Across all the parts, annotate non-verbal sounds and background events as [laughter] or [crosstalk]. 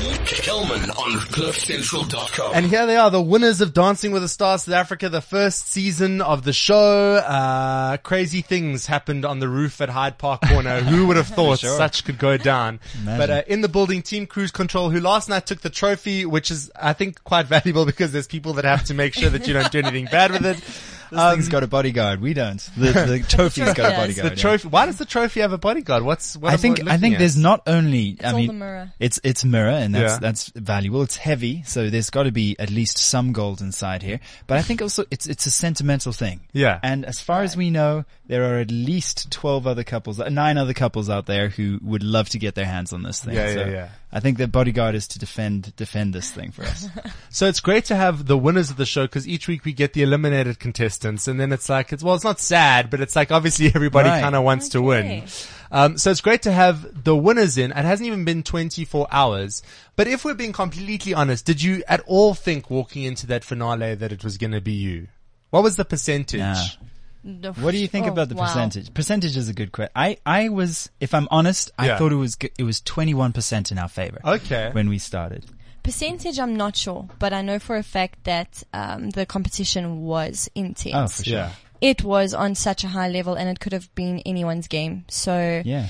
Kelman on CliffCentral.com. And here they are, the winners of Dancing with the Stars South Africa, the first season of the show. Uh, crazy things happened on the roof at Hyde Park Corner. [laughs] Who would have thought Sure. such could go down? Imagine. But uh, in the building, Team Cruise Control, who last night took the trophy, which is, I think, quite valuable [laughs] because there's people that have to make sure that you don't do anything bad with it. This thing's got a bodyguard. We don't. The, the [laughs] trophy's got a bodyguard. The yeah. trophy. Why does the trophy have a bodyguard? What's what I think I think at? there's not only I all mean the mirror. it's it's mirror and that's Yeah. that's valuable. It's heavy, so there's got to be at least some gold inside here. But I think also it's it's a sentimental thing. Yeah. And as far as we know, there are at least twelve other couples, uh, nine other couples out there who would love to get their hands on this thing. Yeah, so yeah, yeah. I think the bodyguard is to defend defend this thing for us. [laughs] So it's great to have the winners of the show because each week we get the eliminated contestants, and then it's like it's well, it's not sad, but it's like obviously [laughs] everybody Right. kind of wants to win. Um, so it's great to have the winners in. It hasn't even been 24 hours, but if we're being completely honest, did you at all think walking into that finale that it was going to be you? What was the percentage? Nah. The- What do you think oh, about the wow. percentage? Percentage is a good question. I, I was, if I'm honest, I Yeah. thought it was, it was 21% in our favor. Okay. When we started. Percentage, I'm not sure, but I know for a fact that um, the competition was intense. Oh, for sure. Yeah. It was on such a high level, and it could have been anyone's game. So Yeah.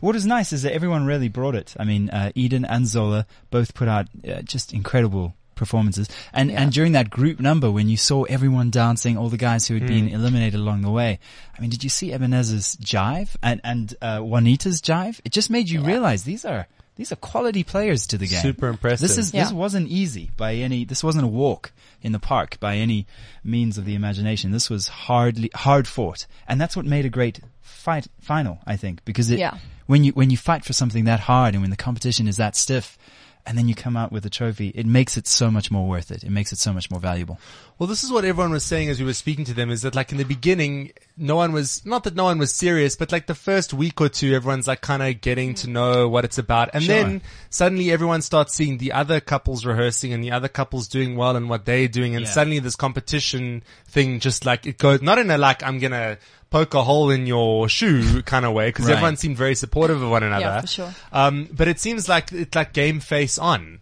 What is nice is that everyone really brought it. I mean, uh, Eden and Zola both put out uh, just incredible performances. And Yeah. and during that group number, when you saw everyone dancing, all the guys who had been Hmm. eliminated along the way, I mean, did you see Ebenezer's jive and and uh, Juanita's jive? It just made you realize these are these are quality players to the game. Super impressive. This is Yeah. this wasn't easy by any. This wasn't a walk in the park by any means of the imagination. This was hardly hard fought, and that's what made a great fight final. I think because it Yeah. when you when you fight for something that hard and when the competition is that stiff. And then you come out with a trophy. It makes it so much more worth it. It makes it so much more valuable. Well, this is what everyone was saying as we were speaking to them is that like in the beginning, no one was, not that no one was serious, but like the first week or two, everyone's like kind of getting to mm. know what it's about. And Sure. then suddenly everyone starts seeing the other couples rehearsing and the other couples doing well and what they're doing. And Yeah. suddenly this competition thing just like it goes, not in a like, I'm going to poke a hole in your shoe kind of way because Right. everyone seemed very supportive of one another. Yeah, for sure. Um, but it seems like it's like game face on.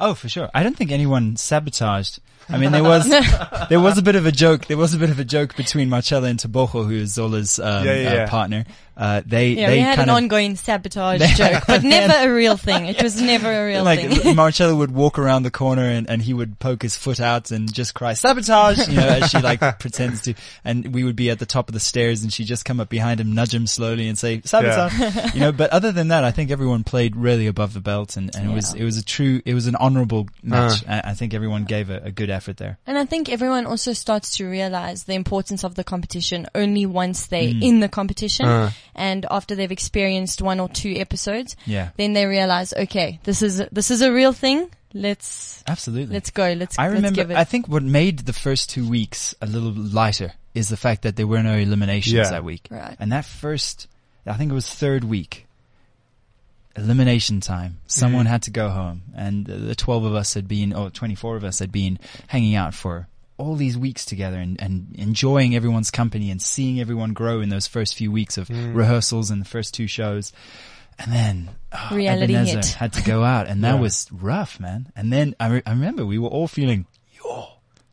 Oh, for sure. I don't think anyone sabotaged. I mean, there was [laughs] there was a bit of a joke. There was a bit of a joke between Marcella and Tebogo, who is Zola's um, Yeah, yeah, uh, yeah. partner. Uh, they yeah, they we had kind an of ongoing sabotage [laughs] joke, but never a real thing. It was never a real like thing. [laughs] Marcella would walk around the corner and, and he would poke his foot out and just cry sabotage, you know, as she like [laughs] pretends to, and we would be at the top of the stairs and she'd just come up behind him, nudge him slowly and say sabotage, you know. But other than that, I think everyone played really above the belt and, and it was it was a true, it was an honourable match. I, I think everyone gave a, a good effort there. And I think everyone also starts to realize the importance of the competition only once they're Mm. in the competition Uh. And after they've experienced one or two episodes, Yeah, then they realize, okay, this is this is a real thing. Let's absolutely. let's go. Let's I let's remember. give it. I think what made the first two weeks a little lighter is the fact that there were no eliminations Yeah. that week. Right. And that first, I think it was third week, elimination time. Someone Mhm. had to go home, and the twelve of us had been, or twenty-four of us had been hanging out for all these weeks together and, and enjoying everyone's company and seeing everyone grow in those first few weeks of Mm. rehearsals and the first two shows. And then oh, Reality hit. had to go out, and that [laughs] Yeah. was rough, man. And then I, re- I remember we were all feeling, "Yo,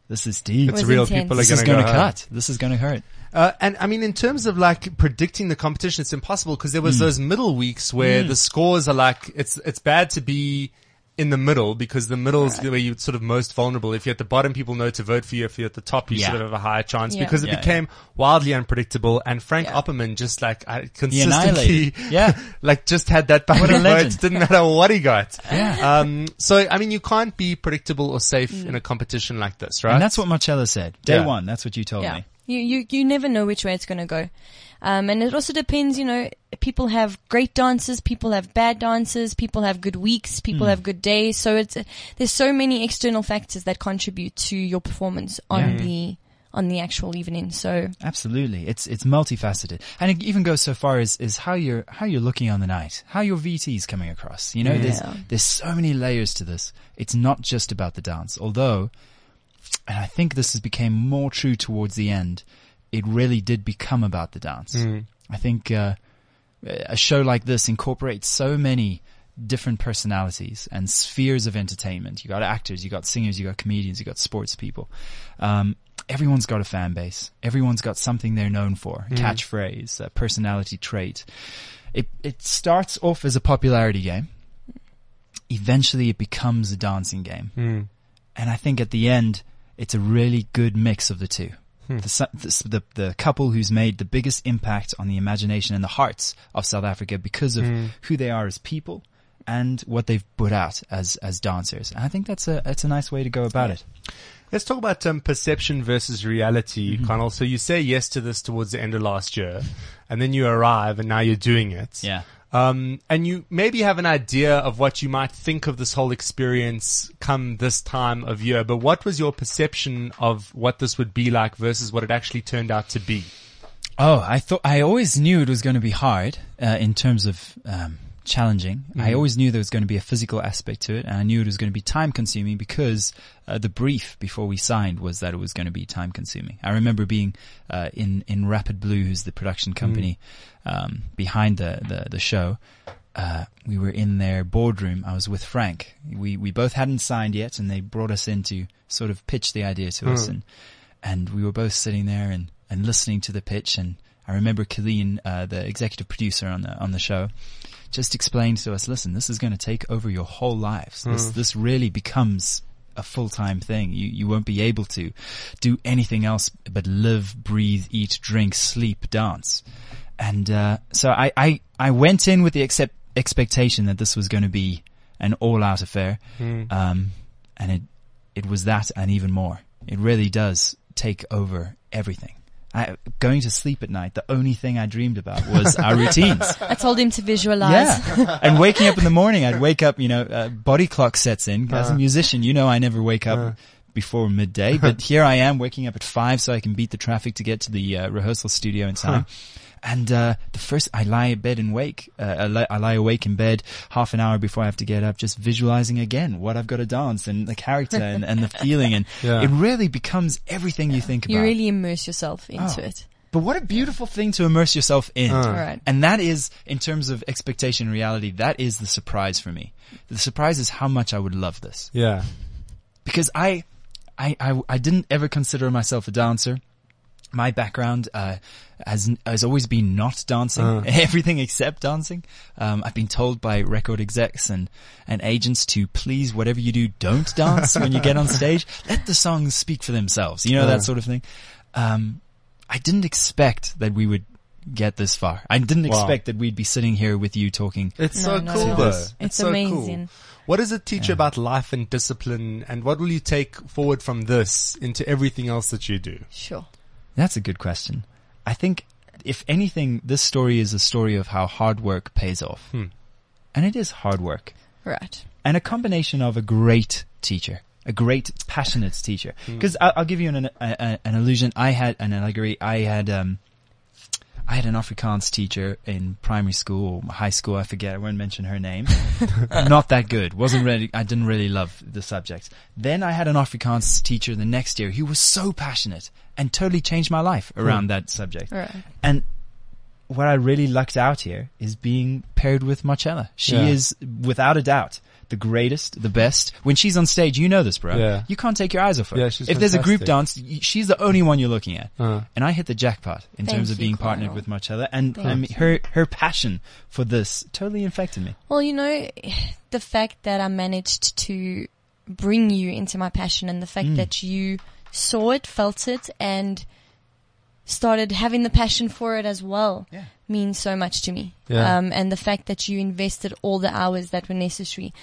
this is deep. It's was real. intense. People are This is going going to to go cut. This is going to hurt." Uh, and I mean, in terms of like predicting the competition, it's impossible because there was Mm. those middle weeks where the scores are like, it's, it's bad to be in the middle because the middle is where you're sort of most vulnerable. If you're at the bottom, people know to vote for you. If you're at the top, you Yeah. sort of have a higher chance Yeah. because it Yeah, became wildly unpredictable. And Frank Yeah. Opperman just like I, consistently. [laughs] Yeah. like just had that What a backing vote. legend. Didn't matter what he got. [laughs] Yeah. Um, so I mean, you can't be predictable or safe Mm. in a competition like this, right? And that's what Marcella said. Day Yeah. one. That's what you told yeah. me. You, you, you never know which way it's going to go. Um, and it also depends, you know, people have great dancers, people have bad dancers, people have good weeks, people Hmm. have good days. So it's, there's so many external factors that contribute to your performance on Yeah. the, on the actual evening. So Absolutely. It's, it's multifaceted. And it even goes so far as, is how you're, how you're looking on the night, how your VT is coming across. You know, there's, Yeah. there's so many layers to this. It's not just about the dance, although, and I think this has became more true towards the end, it really did become about the dance. I think, uh, a show like this incorporates so many different personalities and spheres of entertainment. You got actors, you got singers, you got comedians, you got sports people. Um, everyone's got a fan base. Everyone's got something they're known for, Mm. catchphrase, a personality trait. It, it starts off as a popularity game. Eventually it becomes a dancing game. Hmm. And I think at the end, it's a really good mix of the two. Hmm. The, the, the, couple who's made the biggest impact on the imagination and the hearts of South Africa because of Hmm. who they are as people and what they've put out as, as dancers. And I think that's a, that's a nice way to go about it. Let's talk about um, perception versus reality, Mm-hmm. Connell. So you say yes to this towards the end of last year, and then you arrive, and now you're doing it. Yeah. Um, and you maybe have an idea of what you might think of this whole experience come this time of year. But what was your perception of what this would be like versus what it actually turned out to be? Oh, I thought I always knew it was going to be hard uh, in terms of um, challenging. I always knew there was going to be a physical aspect to it, and I knew it was going to be time consuming because uh, the brief before we signed was that it was going to be time consuming. I remember being uh, in in Rapid Blue, who's the production company um, behind the the, the show. Uh, we were in their boardroom. I was with Frank. We we both hadn't signed yet, and they brought us in to sort of pitch the idea to us, and and we were both sitting there and, and listening to the pitch. And I remember Colleen, uh, the executive producer on the on the show, just explained to us, "Listen, this is going to take over your whole lives. This this really becomes." A full time thing. You you won't be able to do anything else but live, breathe, eat, drink, sleep, dance. And uh, so I, I I went in with the accept, expectation that this was going to be an all out affair, um, and it it was that and even more. It really does take over everything. I, going to sleep at night, the only thing I dreamed about was our routines. [laughs] I told him to visualize. Yeah. and waking up in the morning, I'd wake up, you know, uh, body clock sets in. As a musician, you know, I never wake up before midday, but [laughs] here I am waking up at five so I can beat the traffic to get to the uh, rehearsal studio in time. And, uh, the first, I lie in bed and wake, uh, I, lie, I lie awake in bed half an hour before I have to get up, just visualizing again what I've got to dance and the character and, and the [laughs] feeling. And Yeah. it really becomes everything you think about. You really immerse yourself into Oh. it. But what a beautiful thing to immerse yourself in. Right. And that is, in terms of expectation and reality, that is the surprise for me. The surprise is how much I would love this. Yeah. Because I, I, I, I didn't ever consider myself a dancer. My background, uh, has, has always been not dancing, [laughs] everything except dancing. Um, I've been told by record execs and, and agents to please, whatever you do, don't dance when you get on [laughs] stage. Let the songs speak for themselves. You know, that sort of thing. Um, I didn't expect that we would get this far. I didn't Wow. expect that we'd be sitting here with you talking. It's No, so not cool at all. though. It's It's so cool. amazing. What does it teach you about life and discipline and what will you take forward from this into everything else that you do? Sure. That's a good question. I think, if anything, this story is a story of how hard work pays off. Hmm. And it is hard work. Right. And a combination of a great teacher, a great passionate teacher. Hmm. Because I'll, I'll give you an, a, a, an illusion. I had an allegory. I had, um, I had an Afrikaans teacher in primary school or high school. I forget. I won't mention her name. [laughs] Not that good. Wasn't really, I didn't really love the subject. Then I had an Afrikaans teacher the next year who was so passionate and totally changed my life hmm. around that subject. Right. And what I really lucked out here is being paired with Marcella. She Yeah. is, without a doubt, the greatest, the best. When she's on stage, you know this, bro. Yeah. You can't take your eyes off her. Yeah, she's if there's a group dance, she's the only one you're looking at. Uh. And I hit the jackpot in Thank terms of you, being partnered with Marcella. And Thank I mean, her, her passion for this totally infected me. Well, you know, [sighs] the fact that I managed to bring you into my passion and the Mm. fact that you saw it, felt it, and started having the passion for it as well Yeah. Means so much to me. Yeah. Um, and the fact that you invested all the hours that were necessary,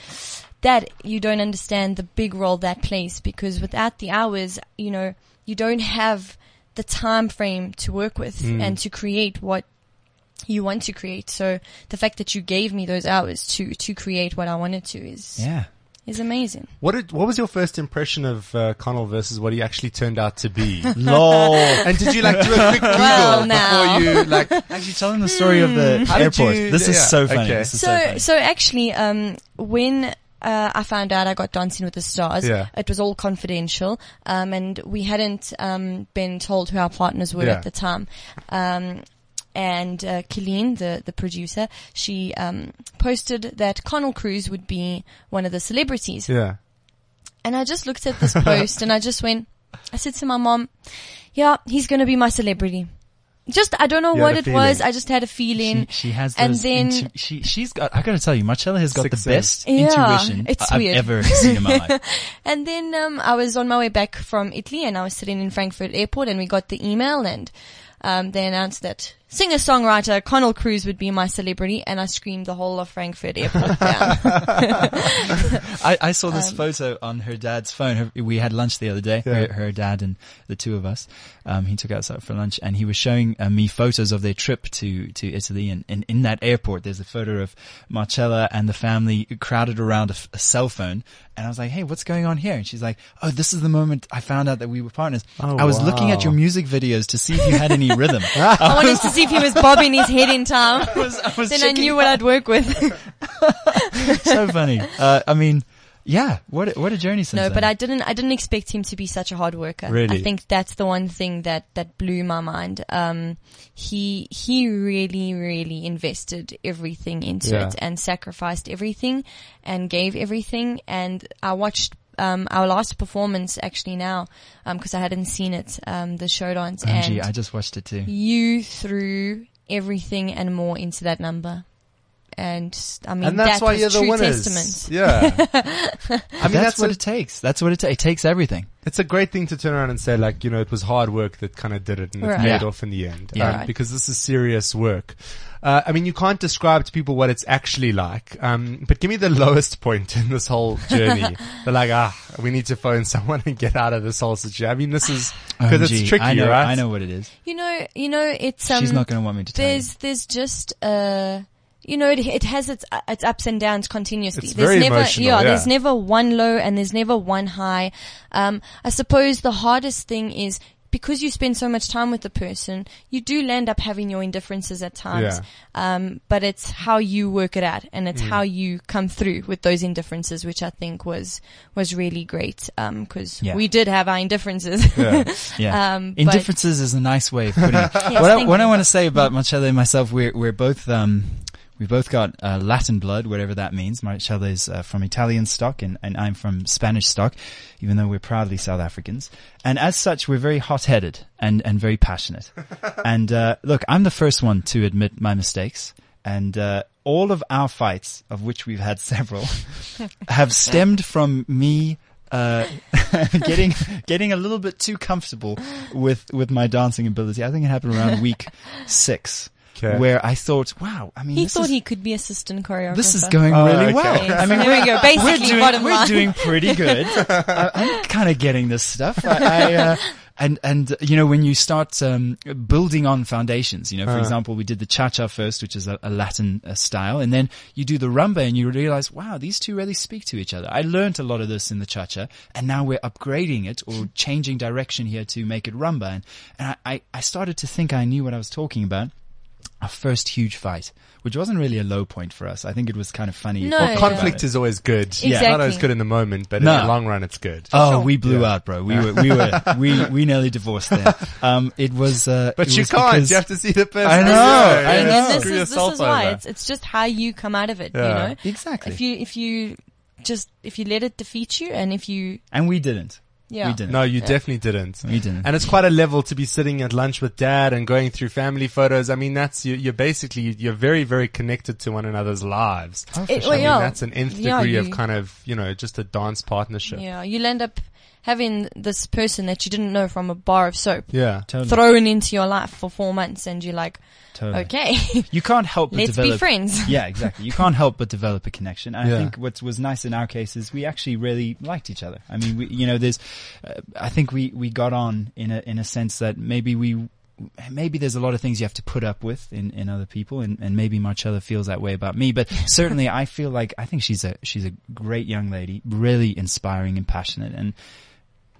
that you don't understand the big role that plays because without the hours, you know, you don't have the time frame to work with Mm. and to create what you want to create. So the fact that you gave me those hours to to create what I wanted to is Yeah. Is amazing. What did, what was your first impression of uh, Connell versus what he actually turned out to be? [laughs] Lol. and did you like do a quick [laughs] Google Well, now. before you like? [laughs] Actually, tell them the story of the How airport. you- this is so funny. okay. This is so, So funny. so actually, um, when uh, I found out I got Dancing with the Stars, Yeah. it was all confidential, um, and we hadn't um, been told who our partners were Yeah. at the time. Um, and uh, Killeen, the the producer, she um, posted that Connell Cruise would be one of the celebrities. Yeah. And I just looked at [laughs] this post and I just went, I said to my mom, yeah, he's going to be my celebrity. Just, I don't know You what it a was. I just had a feeling. She, she has and those then- intu- she she's got. I gotta tell you, Marcella has got Sixth the best. Yeah, intuition it's I've weird. ever seen in my [laughs] life. And then um, I was on my way back from Italy, and I was sitting in Frankfurt Airport, and we got the email, and um, they announced that singer-songwriter Connell Cruise would be my celebrity, and I screamed the whole of Frankfurt Airport down. [laughs] I, I saw Um, this photo on her dad's phone. Her, we had lunch the other day, Yeah. her, her dad and the two of us. Um, he took us out for lunch and he was showing uh, me photos of their trip to, to Italy. And, and in that airport, there's a photo of Marcella and the family crowded around a, f- a cell phone. And I was like, Hey, what's going on here? And she's like, Oh, this is the moment I found out that we were partners. Oh, I was looking at your music videos to see if you had any rhythm. [laughs] I wanted to [laughs] if he was bobbing his head in time. [laughs] I was, I was then I knew what I'd work with. [laughs] so funny. Uh, I mean, yeah, what a, what a journey since no, then. but I didn't. I didn't expect him to be such a hard worker. Really? I think that's the one thing that that blew my mind. Um, he he really really invested everything into Yeah. it and sacrificed everything and gave everything. And I watched. Um, our last performance actually now, um, cause I hadn't seen it, um, the show dance OMG, and I just watched it too. you threw everything and more into that number. And I mean, and that's that why was you're the true winners. testament. Yeah. [laughs] I mean, that's, that's, what a, it takes. That's what it takes. It takes everything. it's a great thing to turn around and say, like, you know, it was hard work that kind of did it and it paid Yeah. off in the end. Yeah. Um, Right. Because this is serious work. Uh, I mean, you can't describe to people what it's actually like. Um, but give me the [laughs] lowest point in this whole journey. [laughs] They're like, ah, we need to phone someone and get out of this whole situation. I mean, this is, [sighs] because it's tricky, I know, right? I know what it is. You know, you know, it's um. She's not going to want me to tell you. there's there's just uh you know it it has its uh, its ups and downs continuously It's there's very never emotional, yeah, yeah. there's never one low and there's never one high um i suppose the hardest thing is because you spend so much time with the person, you do land up having your indifferences at times. Um, but it's how you work it out and Mm. it's how you come through with those indifferences, which I think was, was really great. Um, cause Yeah. we did have our indifferences. Yeah. [laughs] Yeah. um, Indifferences is a nice way of putting it. [laughs] Yes, what I, what I want to say about Marcella and myself, we're, we're both, um, we've both got uh, Latin blood, whatever that means. Marcella is uh, from Italian stock and, and I'm from Spanish stock, even though we're proudly South Africans. And as such, we're very hot-headed and, and very passionate. [laughs] and, uh, look, I'm the first one to admit my mistakes. And, uh, all of our fights, of which we've had several, [laughs] have stemmed from me uh, [laughs] getting getting a little bit too comfortable with with my dancing ability. I think it happened around week six, Okay. where I thought, "Wow, I mean, he this thought is, he could be assistant choreographer. this is going Oh, really okay. well." I mean, there we go. Basically, we're doing bottom we're line. doing pretty good. [laughs] I, I'm kind of getting this stuff. I, I uh, and and uh, you know when you start um, building on foundations, you know, for Uh. example, we did the cha cha first, which is a, a Latin uh, style, and then you do the rumba, and you realize, wow, these two really speak to each other. I learned a lot of this in the cha cha, and now we're upgrading it or changing direction here to make it rumba, and, and I, I I started to think I knew what I was talking about. Our first huge fight, which wasn't really a low point for us. I think it was kind of funny. No. Well, Conflict is always good. Yeah. It's not always good in the moment, but No. in the long run, it's good. Oh, sure. we blew Yeah. out, bro. We were, we were, [laughs] we, we nearly divorced there. Um, it was, uh, But it you was can't. because- You have to see the person. I know, Yeah, I yeah, know. this is, this is why it's, it's just how you come out of it, Yeah. you know? Exactly. If you, if you just, if you let it defeat you and if you, and we didn't. Yeah. We didn't. No, you definitely didn't. We didn't. And it's quite a level to be sitting at lunch with dad and going through family photos. I mean, that's, you, you're basically, you're very, very connected to one another's lives. Oh, for It- sure. well, I mean, yeah. that's an nth Yeah, degree of kind of, you know, just a dance partnership. Yeah. You'll end up having this person that you didn't know from a bar of soap Yeah. Totally. thrown into your life for four months and you're like, totally. okay, [laughs] You can't help but let's develop. be friends. [laughs] Yeah, exactly. You can't help but develop a connection. And Yeah. I think what was nice in our case is we actually really liked each other. I mean, we, you know, there's, uh, I think we, we got on in a, in a sense that maybe we, maybe there's a lot of things you have to put up with in, in other people and, and maybe Marcella feels that way about me, but [laughs] certainly I feel like, I think she's a, she's a great young lady, really inspiring and passionate. And,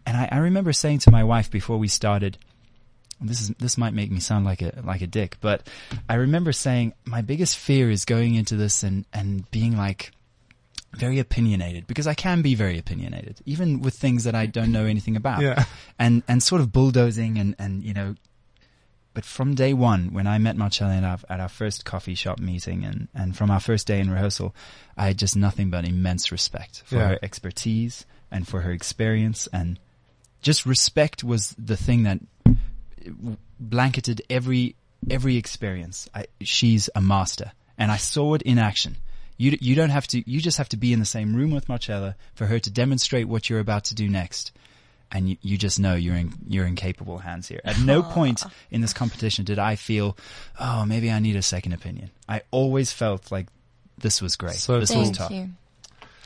and I, I remember saying to my wife before we started, this is this might make me sound like a like a dick, but I remember saying my biggest fear is going into this and and being like very opinionated because I can be very opinionated even with things that I don't know anything about. Yeah. And and sort of bulldozing and and you know but from day one, when I met Marcella at our, at our first coffee shop meeting and, and from our first day in rehearsal, I had just nothing but immense respect for Yeah. her expertise and for her experience and just respect was the thing that blanketed every every experience. I, she's a master, and I saw it in action. You you don't have to. You just have to be in the same room with Marcella for her to demonstrate what you're about to do next, and you, you just know you're in you're in capable hands here. At no [laughs] point in this competition did I feel, oh, maybe I need a second opinion. I always felt like this was great. So this cool. was Thank top. you.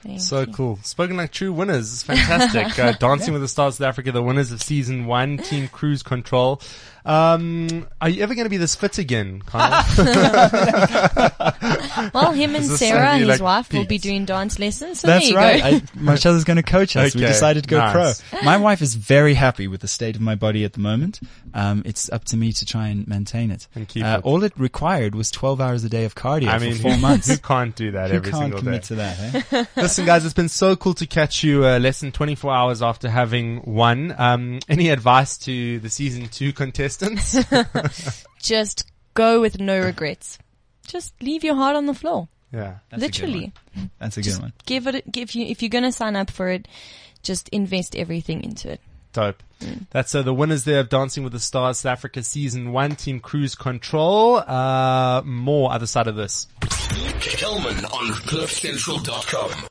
Thank So you. cool. Spoken like true winners. It's fantastic. [laughs] uh, Dancing with the Stars South Africa, the winners of season one, Team Cruise Control. Um, are you ever going to be this fit again, Kyle? [laughs] [laughs] Well, him and Sarah, something his like wife, will be doing dance lessons. So That's there right. Go. I, Marcella's going to coach us. We decided to go nice. pro. My wife is very happy with the state of my body at the moment. Um, it's up to me to try and maintain it. And keep uh, it. All it required was 12 hours a day of cardio I mean, for four who, months. who can't do that Who every can't single commit day? to that? Eh? Listen, guys, it's been so cool to catch you uh, less than 24 hours after having won. Um, any advice to the season two contestants? [laughs] Just go with no regrets. Just leave your heart on the floor. yeah. That's Literally. one. That's a good Just one. give it, give you, if you're going to sign up for it, just invest everything into it. Dope. That's uh, the winners there of Dancing with the Stars South Africa season one, Team Cruise Control. Uh, more other side of this. Kelman on CliffCentral.com.